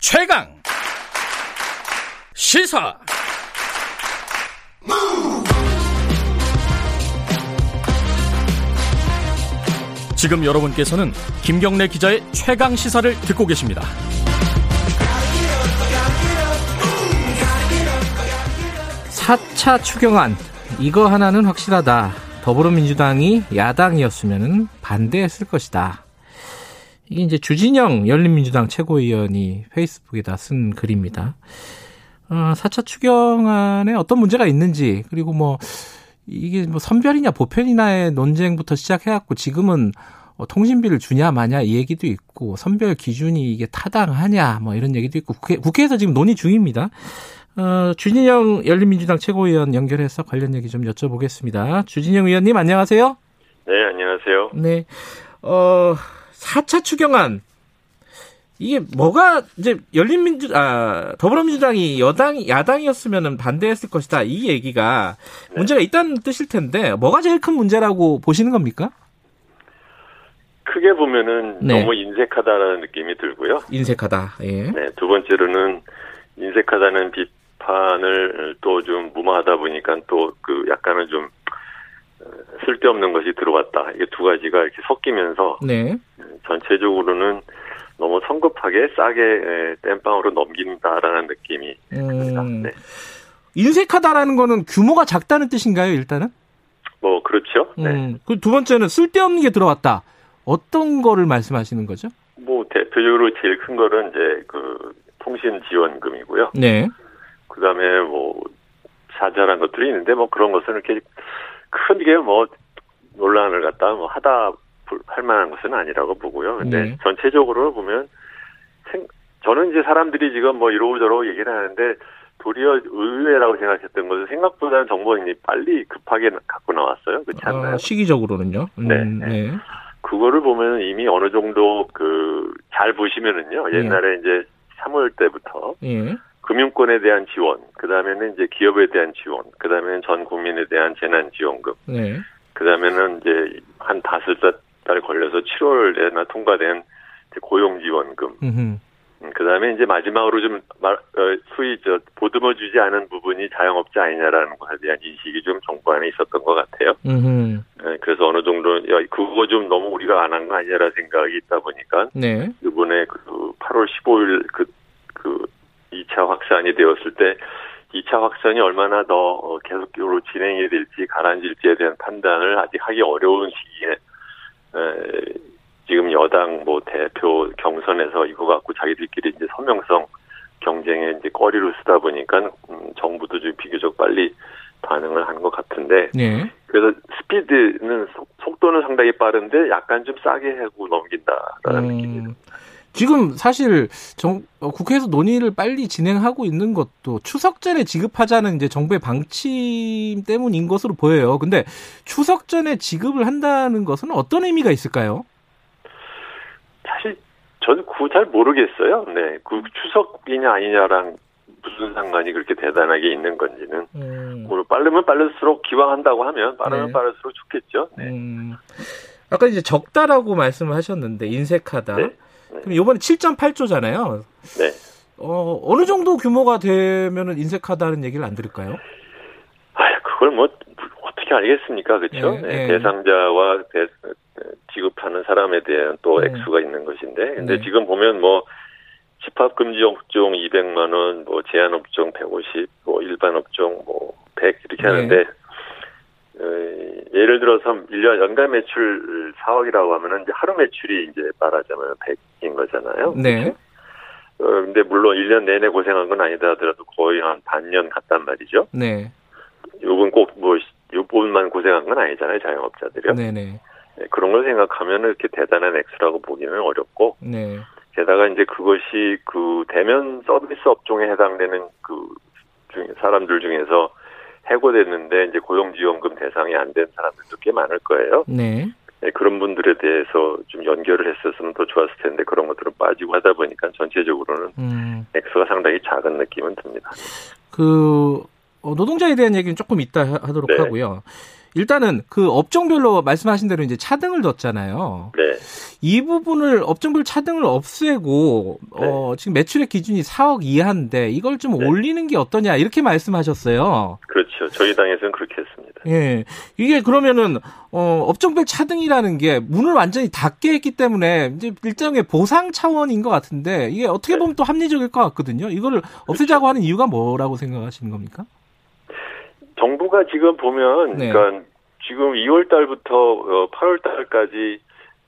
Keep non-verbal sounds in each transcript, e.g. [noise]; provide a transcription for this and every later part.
최강 시사 지금 여러분께서는 김경래 기자의 최강 시사를 듣고 계십니다. 사차 추경안 이거 하나는 확실하다. 더불어민주당이 야당이었으면 반대했을 것이다. 이게 이제 주진영 열린민주당 최고위원이 페이스북에다 쓴 글입니다. 어, 4차 추경안에 어떤 문제가 있는지, 그리고 뭐, 이게 뭐 선별이냐 보편이냐의 논쟁부터 시작해갖고 지금은 어, 통신비를 주냐 마냐 이 얘기도 있고 선별 기준이 이게 타당하냐 뭐 이런 얘기도 있고 국회, 국회에서 지금 논의 중입니다. 어, 주진영 열린민주당 최고위원 연결해서 관련 얘기 좀 여쭤보겠습니다. 주진영 의원님 안녕하세요. 네, 안녕하세요. 네. 어, 4차 추경안 이게 뭐가 이제 열린민주 아 더불어민주당이 여당 야당이었으면 반대했을 것이다 이 얘기가 네. 문제가 있다는 뜻일 텐데 뭐가 제일 큰 문제라고 보시는 겁니까? 크게 보면은 네. 너무 인색하다라는 느낌이 들고요. 인색하다. 예. 네, 두 번째로는 인색하다는 비판을 또 좀 무마하다 보니까 또 그 약간은 좀 어, 쓸데없는 것이 들어왔다. 이게 두 가지가 이렇게 섞이면서 네. 전체적으로는 너무 성급하게 싸게 땜빵으로 넘긴다라는 느낌이 듭니다. 음, 네. 인색하다라는 거는 규모가 작다는 뜻인가요, 일단은? 뭐 그렇죠. 네. 음, 그두 번째는 쓸데없는 게 들어왔다. 어떤 거를 말씀하시는 거죠? 뭐 대표적으로 제일 큰 거는 이제 그 통신 지원금이고요. 네. 그다음에 뭐 자잘한 것들이 있는데 뭐 그런 것은 이렇게 크게 뭐 논란을 갖다 뭐 하다 할 만한 것은 아니라고 보고요. 근데 네. 전체적으로 보면 생, 저는 이제 사람들이 지금 뭐 이러고저러고 얘기를 하는데 도리어 의외라고 생각했던 것은 생각보다는 정보인이 빨리 급하게 갖고 나왔어요. 그렇지 아, 않나요? 아, 시기적으로는요. 음, 네, 네. 네. 그거를 보면 이미 어느 정도 그 잘 보시면은요. 예. 옛날에 네. 이제 3월 때부터 예. 금융권에 대한 지원, 그 다음에는 이제 기업에 대한 지원, 그 다음에는 전 국민에 대한 재난지원금, 네. 그 다음에는 이제 한 다섯 달 걸려서 7월에나 통과된 고용지원금, 음, 그 다음에 이제 마지막으로 좀 말, 어, 소위 저 보듬어 주지 않은 부분이 자영업자 아니냐라는 것에 대한 인식이 좀 정부 안에 있었던 것 같아요. 네, 그래서 어느 정도 야 그거 좀 너무 우리가 안 한 거 아니냐라는 생각이 있다 보니까 네. 이번에 그 8월 15일 그, 그 2차 확산이 되었을 때 2차 확산이 얼마나 더 어, 계속적으로 진행이 될지 가라앉을지에 대한 판단을 아직 하기 어려운 시기에 에, 지금 여당 뭐 대표 경선에서 이거 갖고 자기들끼리 이제 서명성 경쟁에 이제 꺼리로 쓰다 보니까 음, 정부도 좀 비교적 빨리 반응을 한것 같은데 네. 그래서 스피드는 속, 도는 상당히 빠른데 약간 좀 싸게 하고 넘긴다라는 음, 느낌입니다. 지금 사실 정, 어, 국회에서 논의를 빨리 진행하고 있는 것도 추석 전에 지급하자는 이제 정부의 방침 때문인 것으로 보여요. 근데 추석 전에 지급을 한다는 것은 어떤 의미가 있을까요? 사실 저는 그잘 모르겠어요. 네, 그 추석이냐 아니냐랑 무슨 상관이 그렇게 대단하게 있는 건지는 음. 뭐 빠르면 빠를수록 기왕한다고 하면 빠르면 네. 빠를수록 좋겠죠. 네. 음. 아까 이제 적다라고 말씀을 하셨는데 인색하다. 네. 네. 그럼 이번에 7.8조잖아요. 네. 어, 어느 정도 규모가 되면은 인색하다는 얘기를 안 들을까요? 아, 그걸 뭐 어떻게 알겠습니까, 그렇죠? 네, 네. 대상자와 대, 지급하는 사람에 대한 또 네. 액수가 있는 것인데, 근데 네. 지금 보면 뭐 집합 금지 업종 200만 원, 뭐 제한 업종 150, 뭐 일반 업종 뭐 100 이렇게 하는데 어, 예를 들어서 1년 연간 매출 4억이라고 하면은 이제 하루 매출이 이제 말하자면 100인 거잖아요. 네. 어, 근데 물론 1년 내내 고생한 건 아니다 하더라도 거의 한 반년 갔단 말이죠. 네. 요건 꼭 뭐, 요 부분만 고생한 건 아니잖아요, 자영업자들이요. 네네. 네, 그런 걸 생각하면 이렇게 대단한 액수라고 보기는 어렵고. 네. 게다가 이제 그것이 그 대면 서비스 업종에 해당되는 그 중, 사람들 중에서 해고됐는데 이제 고용지원금 대상이 안 된 사람들도 꽤 많을 거예요. 네. 네. 그런 분들에 대해서 좀 연결을 했었으면 더 좋았을 텐데 그런 것들은 빠지고 하다 보니까 전체적으로는 음. 액수가 상당히 작은 느낌은 듭니다. 그 어, 노동자에 대한 얘기는 조금 이따 하도록 네. 하고요. 일단은 그 업종별로 말씀하신 대로 이제 차등을 뒀잖아요. 네. 이 부분을 업종별 차등을 없애고 네. 어, 지금 매출액 기준이 4억 이하인데 이걸 좀 네. 올리는 게 어떠냐 이렇게 말씀하셨어요. 그렇죠. 저희 당에서는 그렇게 했습니다. 예. 이게 그러면은 어, 업종별 차등이라는 게 문을 완전히 닫게 했기 때문에 이제 일종의 보상 차원인 것 같은데 이게 어떻게 네. 보면 네. 또 합리적일 것 같거든요. 이거를 없애자고 그렇죠. 하는 이유가 뭐라고 생각하시는 겁니까? 정부가 지금 보면 네. 그러니까 지금 2월 달부터 8월 어, 달까지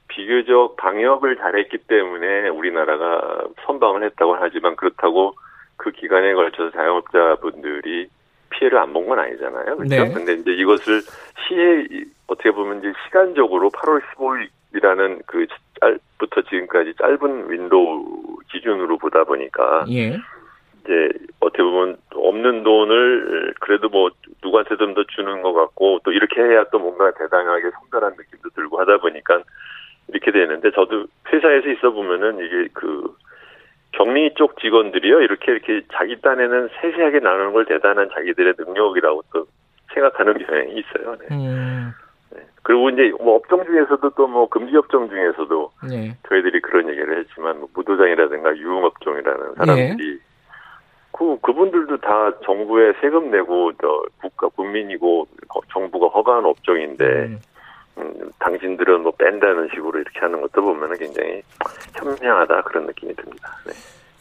비교적 방역을 잘했기 때문에 우리나라가 선방을 했다고 하지만 그렇다고 그 기간에 걸쳐서 자영업자분들이 피해를 안 본 건 아니잖아요. 그렇죠? 네. 근데 이제 이것을 시에 어떻게 보면 이제 시간적으로 8월 15일이라는 그 날부터 지금까지 짧은 window 기준으로 보다 보니까 예. 이제 어떻게 보면 없는 돈을 그래도 뭐 누구한테 좀 더 주는 것 같고 또 이렇게 해야 또 뭔가 대단하게 성달한 느낌도 들고 하다 보니까 이렇게 되는데 저도 회사에서 있어 보면은 이게 그 격리 쪽 직원들이요 이렇게 이렇게 자기 딴에는 세세하게 나누는 걸 대단한 자기들의 능력이라고 또 생각하는 경향이 있어요. 네. 음. 네. 그리고 이제 뭐 업종 중에서도 또 뭐 금지 업종 중에서도 네. 저희들이 그런 얘기를 했지만 뭐 무도장이라든가 유흥업종이라는 사람들이 네. 그 그분들도 다 정부에 세금 내고 저 국가 국민이고 정부가 허가한 업종인데 음. 음, 당신들은 뭐 뺀다는 식으로 이렇게 하는 것도 보면은 굉장히 현명하다 그런 느낌이 듭니다. 네.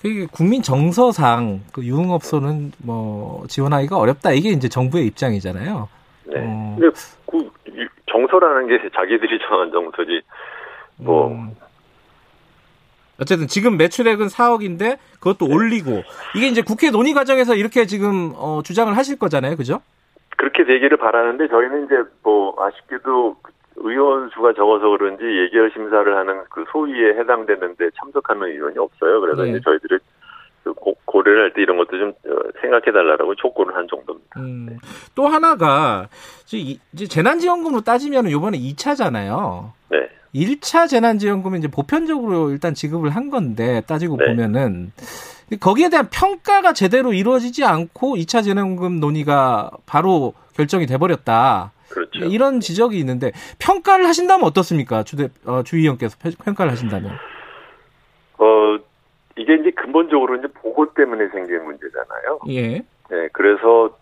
그 국민 정서상 그 유흥업소는 뭐 지원하기가 어렵다 이게 이제 정부의 입장이잖아요. 네. 어. 근데 그 정서라는 게 자기들이 정한 정서지 뭐 음. 어쨌든 지금 매출액은 4억인데 그것도 네. 올리고 이게 이제 국회 논의 과정에서 이렇게 지금 어, 주장을 하실 거잖아요, 그죠? 그렇게 되기를 바라는데 저희는 이제 뭐 아쉽게도 의원 수가 적어서 그런지 예결 심사를 하는 그 소위에 해당되는데 참석하는 의원이 없어요. 그래서 네. 이제 저희들이 그 고, 려를 할 때 이런 것도 좀 어, 생각해 달라고 촉구를 한 정도입니다. 음. 네. 또 하나가 이제 재난지원금으로 따지면 이번에 2차잖아요. 네. 1차 재난지원금은 이제 보편적으로 일단 지급을 한 건데 따지고 네. 보면은 거기에 대한 평가가 제대로 이루어지지 않고 2차 재난금 논의가 바로 결정이 돼버렸다. 그렇죠. 이런 지적이 있는데 평가를 하신다면 어떻습니까? 주대 어, 주 의원께서 평가를 하신다면. 어 이게 이제 근본적으로 이제 보고 때문에 생긴 문제잖아요. 예. 네, 그래서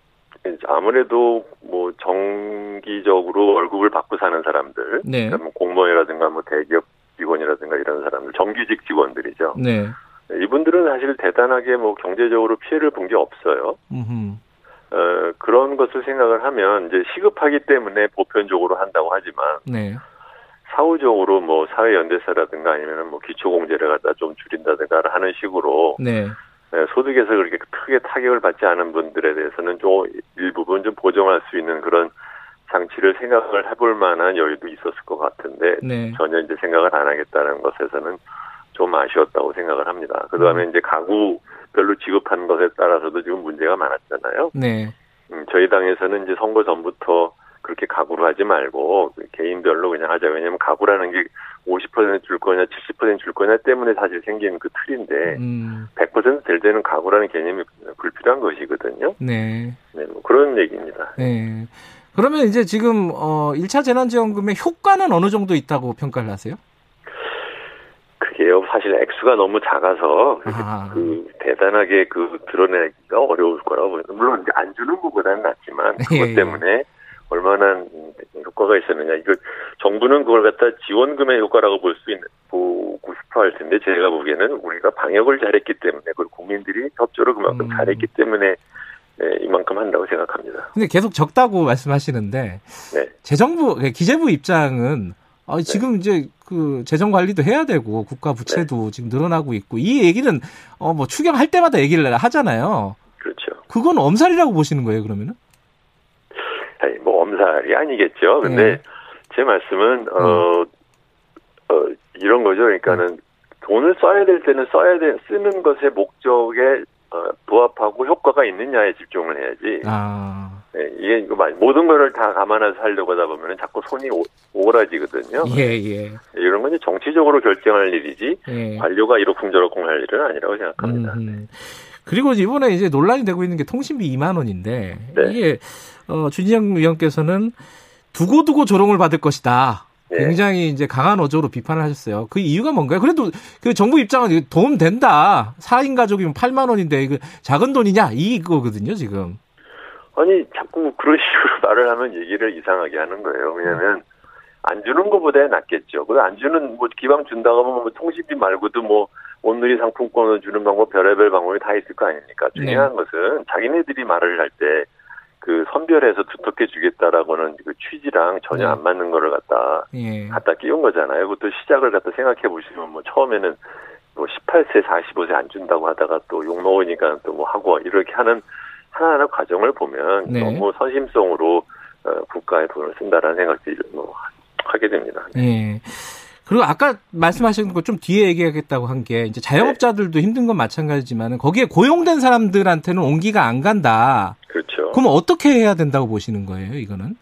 아무래도 뭐 정기적으로 월급을 받고 사는 사람들, 네. 그러니까 뭐 공무원이라든가 뭐 대기업 직원이라든가 이런 사람들, 정규직 직원들이죠. 네. 이분들은 사실 대단하게 뭐 경제적으로 피해를 본 게 없어요. 음흠. 어, 그런 것을 생각을 하면 이제 시급하기 때문에 보편적으로 한다고 하지만 네. 사후적으로 뭐 사회연대세라든가 아니면 뭐 기초공제를 갖다 좀 줄인다든가 하는 식으로 네. 네, 소득에서 그렇게 크게 타격을 받지 않은 분들에 대해서는 좀 일부분 좀 보정할 수 있는 그런 장치를 생각을 해볼 만한 여유도 있었을 것 같은데 네. 전혀 이제 생각을 안 하겠다는 것에서는 좀 아쉬웠다고 생각을 합니다. 그 다음에 음. 이제 가구 별로 지급하는 것에 따라서도 지금 문제가 많았잖아요. 네. 음, 저희 당에서는 이제 선거 전부터 그렇게 가구로 하지 말고 개인별로 그냥 하자. 왜냐하면 가구라는 게 50%줄 거냐 70%줄 거냐 때문에 사실 생긴 그 틀인데 음. 100%될 때는 가구라는 개념이 불필요한 것이거든요. 네. 네, 뭐 그런 얘기입니다. 네. 그러면 이제 지금 어 1차 재난지원금의 효과는 어느 정도 있다고 평가를 하세요? 사실 액수가 너무 작아서 아. 그 대단하게 그 드러내기가 어려울 거라고 물론 이제 안 주는 것보다는 낫지만 [laughs] 그것 예, 예. 때문에 얼마나 효과가 있었느냐. 이거 정부는 그걸 갖다 지원금의 효과라고 볼 수 있는 보고 싶어 할 텐데 제가 보기에는 우리가 방역을 잘했기 때문에 그리고 국민들이 협조를 그만큼 음. 잘했기 때문에 네, 이만큼 한다고 생각합니다. 근데 계속 적다고 말씀하시는데 네. 재정부 기재부 입장은 아, 네. 지금 이제 그 재정 관리도 해야 되고 국가 부채도 네. 지금 늘어나고 있고 이 얘기는 어 뭐 추경할 때마다 얘기를 하잖아요. 그렇죠. 그건 엄살이라고 보시는 거예요, 그러면은? 아니, 뭐 엄살이 아니겠죠. 근데 네. 제 말씀은 어, 음. 어 이런 거죠. 그러니까는 돈을 써야 될 때는 써야 돼 쓰는 것의 목적에 어, 부합하고 효과가 있느냐에 집중을 해야지. 아. 네, 이게 이거 모든 거를 다 감안해서 하려고 하다 보면 자꾸 손이 오, 오그라지거든요. 예, 예. 이런 건 이제 정치적으로 결정할 일이지 예. 관료가 이러쿵저러쿵 할 일은 아니라고 생각합니다. 음, 음. 그리고 이번에 이제 논란이 되고 있는 게 통신비 2만 원인데 네. 이게 어, 준희영 의원께서는 두고두고 조롱을 받을 것이다. 네. 굉장히 이제 강한 어조로 비판을 하셨어요. 그 이유가 뭔가요? 그래도 그 정부 입장은 도움 된다. 4인 가족이면 8만 원인데 이거 작은 돈이냐 이거거든요, 지금. 아니 자꾸 그런 [laughs] 식으로 말을 하면 얘기를 이상하게 하는 거예요. 왜냐하면 안 주는 것보다 낫겠죠. 그안 주는 뭐 기왕 준다고 하면 뭐 통신비 말고도 뭐 온누리 상품권을 주는 방법 별의별 방법이 다 있을 거 아닙니까? 중요한 네. 것은 자기네들이 말을 할 때 그 선별해서 두텁게 주겠다라고는 그 취지랑 전혀 네. 안 맞는 거를 갖다 예. 갖다 끼운 거잖아요. 그것도 시작을 갖다 생각해 보시면 뭐 처음에는 뭐 18세, 45세 안 준다고 하다가 또 욕 먹으니까 또 뭐 하고 이렇게 하는 하나하나 과정을 보면 네. 너무 선심성으로 어, 국가의 돈을 쓴다라는 생각들이 뭐 하게 됩니다. 네. 그리고 아까 말씀하신 거좀 뒤에 얘기하겠다고 한 게 이제 자영업자들도 네. 힘든 건 마찬가지지만 거기에 고용된 사람들한테는 온기가 안 간다. 그렇죠. 그럼 어떻게 해야 된다고 보시는 거예요, 이거는?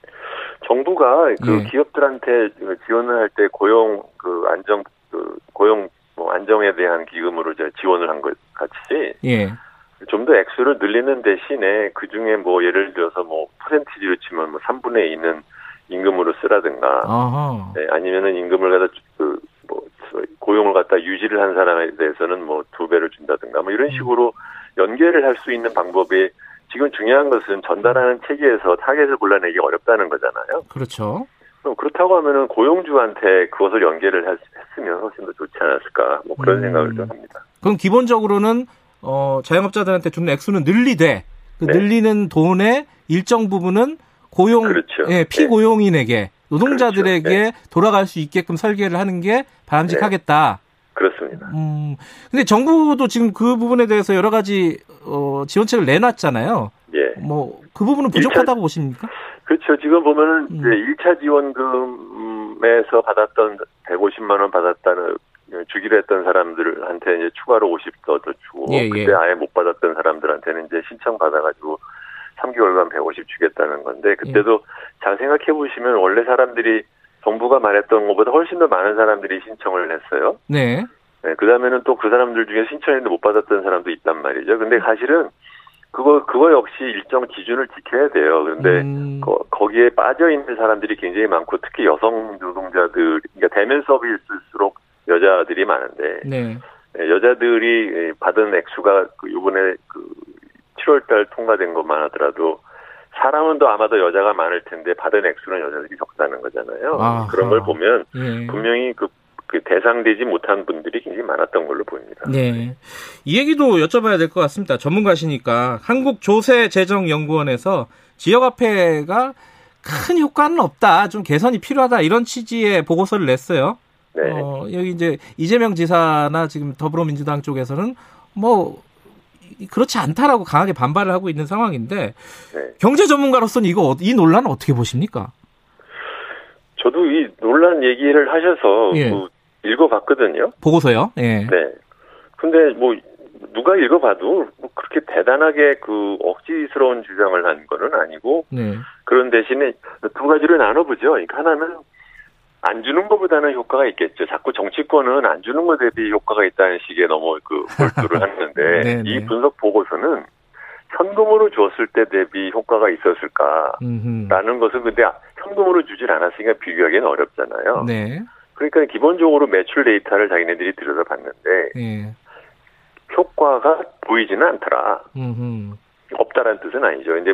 정부가 그 예. 기업들한테 지원을 할 때 고용 그 안정 그 고용 뭐 안정에 대한 기금으로 이제 지원을 한 것 같이 예. 좀 더 액수를 늘리는 대신에 그 중에 뭐 예를 들어서 뭐 퍼센티지로 치면 뭐 3분의 2는 임금으로 쓰라든가 네, 아니면은 임금을 갖다 그 뭐 고용을 갖다 유지를 한 사람에 대해서는 뭐 두 배를 준다든가 뭐 이런 식으로 연계를 할 수 있는 방법이 지금 중요한 것은 전달하는 체계에서 타겟을 골라내기 어렵다는 거잖아요. 그렇죠. 그럼 그렇다고 하면은 고용주한테 그것을 연계를 했으면 훨씬 더 좋지 않았을까 뭐 그런 음. 생각을 좀 합니다. 그럼 기본적으로는 어, 자영업자들한테 주는 액수는 늘리되 그 네. 늘리는 돈의 일정 부분은 고용, 그렇죠. 예, 피고용인에게 노동자들에게 그렇죠. 네. 돌아갈 수 있게끔 설계를 하는 게 바람직하겠다. 네. 그렇습니다. 음, 근데 정부도 지금 그 부분에 대해서 여러 가지 어, 지원책을 내놨잖아요. 예. 뭐 그 부분은 부족하다고 1차, 보십니까? 그렇죠. 지금 보면은 음. 이제 1차 지원금에서 받았던 150만 원 받았다는 주기로 했던 사람들한테 이제 추가로 50더 더 주고 예, 예. 그때 아예 못 받았던 사람들한테는 이제 신청 받아가지고 3개월간 150 주겠다는 건데 그때도 예. 잘 생각해 보시면 원래 사람들이 정부가 말했던 것보다 훨씬 더 많은 사람들이 신청을 했어요. 네. 네, 그 다음에는 또 그 사람들 중에 신청했는데 못 받았던 사람도 있단 말이죠. 근데 사실은 그거, 그거 역시 일정 기준을 지켜야 돼요. 그런데 음. 거, 거기에 빠져 있는 사람들이 굉장히 많고 특히 여성 노동자들, 그러니까 대면 서비스일수록 여자들이 많은데. 네. 네 여자들이 받은 액수가 그 요번에 그 7월달 통과된 것만 하더라도 사람은 또 아마도 여자가 많을 텐데 받은 액수는 여자들이 적다는 거잖아요. 아하. 그런 걸 보면 예. 분명히 그, 그 대상되지 못한 분들이 굉장히 많았던 걸로 보입니다. 네. 이 얘기도 여쭤봐야 될 것 같습니다. 전문가시니까 한국조세재정연구원에서 지역화폐가 큰 효과는 없다, 좀 개선이 필요하다 이런 취지의 보고서를 냈어요. 네. 어, 여기 이제 이재명 지사나 지금 더불어민주당 쪽에서는 뭐 그렇지 않다라고 강하게 반발을 하고 있는 상황인데 네. 경제 전문가로서는 이거 이 논란은 어떻게 보십니까? 저도 이 논란 얘기를 하셔서 예. 뭐 읽어봤거든요. 보고서요. 예. 네. 근데 뭐 누가 읽어봐도 뭐 그렇게 대단하게 그 억지스러운 주장을 한 거는 아니고 네. 그런 대신에 두 가지를 나눠보죠. 그러니까 하나는 안 주는 것보다는 효과가 있겠죠. 자꾸 정치권은 안 주는 것 대비 효과가 있다는 식의 너무 그 몰두를 [laughs] 하는데 네, 이 네. 분석 보고서는 현금으로 주었을 때 대비 효과가 있었을까라는 것은 근데 현금으로 주질 않았으니까 비교하기는 어렵잖아요. 네. 그러니까 기본적으로 매출 데이터를 자기네들이 들여다봤는데 네. 효과가 보이지는 않더라. 음흠. 없다라는 뜻은 아니죠. 근데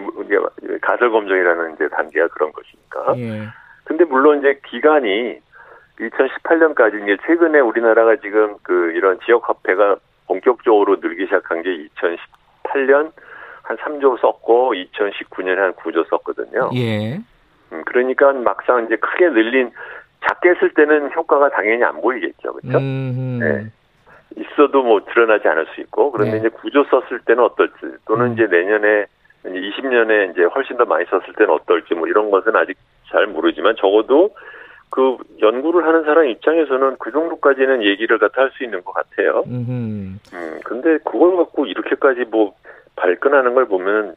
가설 검증이라는 이제 단계가 그런 것이니까. 예. 근데 물론 이제 기간이 2018년까지 이제 최근에 우리나라가 지금 그 이런 지역 화폐가 본격적으로 늘기 시작한 게 2018년 한 3조 썼고 2019년에 한 9조 썼거든요. 예. 음, 그러니까 막상 이제 크게 늘린 작게 쓸 때는 효과가 당연히 안 보이겠죠. 그렇죠? 음. 네. 있어도 뭐 드러나지 않을 수 있고 그런데 네. 이제 구조 썼을 때는 어떨지 또는 음. 이제 내년에 이제 20년에 이제 훨씬 더 많이 썼을 때는 어떨지 뭐 이런 것은 아직 잘 모르지만 적어도 그 연구를 하는 사람 입장에서는 그 정도까지는 얘기를 갖다 할 수 있는 것 같아요. 음 근데 그걸 갖고 이렇게까지 뭐 발끈하는 걸 보면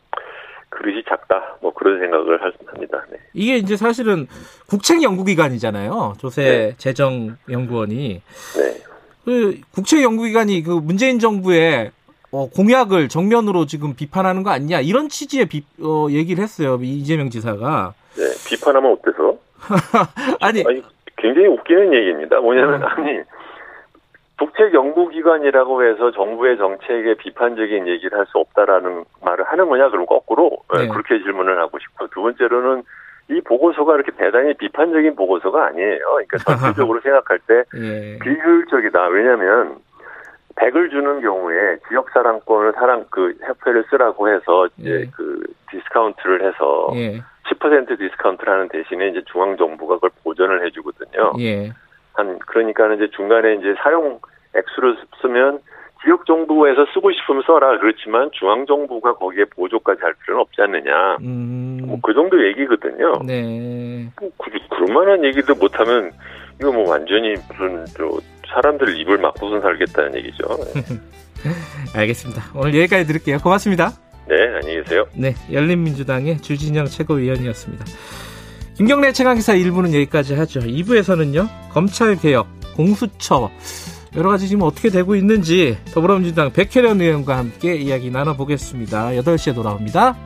그릇이 작다. 뭐 그런 생각을 합니다. 네. 이게 이제 사실은 국책 연구기관이잖아요. 조세 네. 재정연구원이. 네. 그 국책 연구기관이 그 문재인 정부의 어, 공약을 정면으로 지금 비판하는 거 아니냐 이런 취지의 비, 어, 얘기를 했어요 이재명 지사가 네, 비판하면 어때서? [laughs] 아니, 아니, 굉장히 웃기는 얘기입니다. 뭐냐면 어. 아니 국책 연구기관이라고 해서 정부의 정책에 비판적인 얘기를 할 수 없다라는 말을 하는 거냐? 그럼 거꾸로 네. 네. 그렇게 질문을 하고 싶고 두 번째로는 이 보고서가 이렇게 대단히 비판적인 보고서가 아니에요. 그러니까 전체적으로 [laughs] 생각할 때 예. 비효율적이다. 왜냐하면 100을 주는 경우에 지역 사랑권을 사랑 그 협회를 쓰라고 해서 이제 예. 그 디스카운트를 해서 예. 10% 디스카운트를 하는 대신에 이제 중앙 정부가 그걸 보전을 해 주거든요. 예. 한 그러니까는 이제 중간에 이제 사용 액수를 쓰면 지역 정부에서 쓰고 싶으면 써라 그렇지만 중앙 정부가 거기에 보조까지 할 필요는 없지 않느냐. 음. 뭐 그 정도 얘기거든요. 네. 뭐 그, 그런 만한 얘기도 못하면 이거 뭐 완전히 무슨 저 사람들 입을 막고선 살겠다는 얘기죠. [laughs] 알겠습니다. 오늘 여기까지 들을게요. 고맙습니다. 네, 안녕히 계세요. 네, 열린민주당의 주진영 최고위원이었습니다. 김경래 최강기사 1부는 여기까지 하죠. 2부에서는요, 검찰개혁, 공수처, 여러 가지 지금 어떻게 되고 있는지 더불어민주당 백혜련 의원과 함께 이야기 나눠보겠습니다. 8시에 돌아옵니다.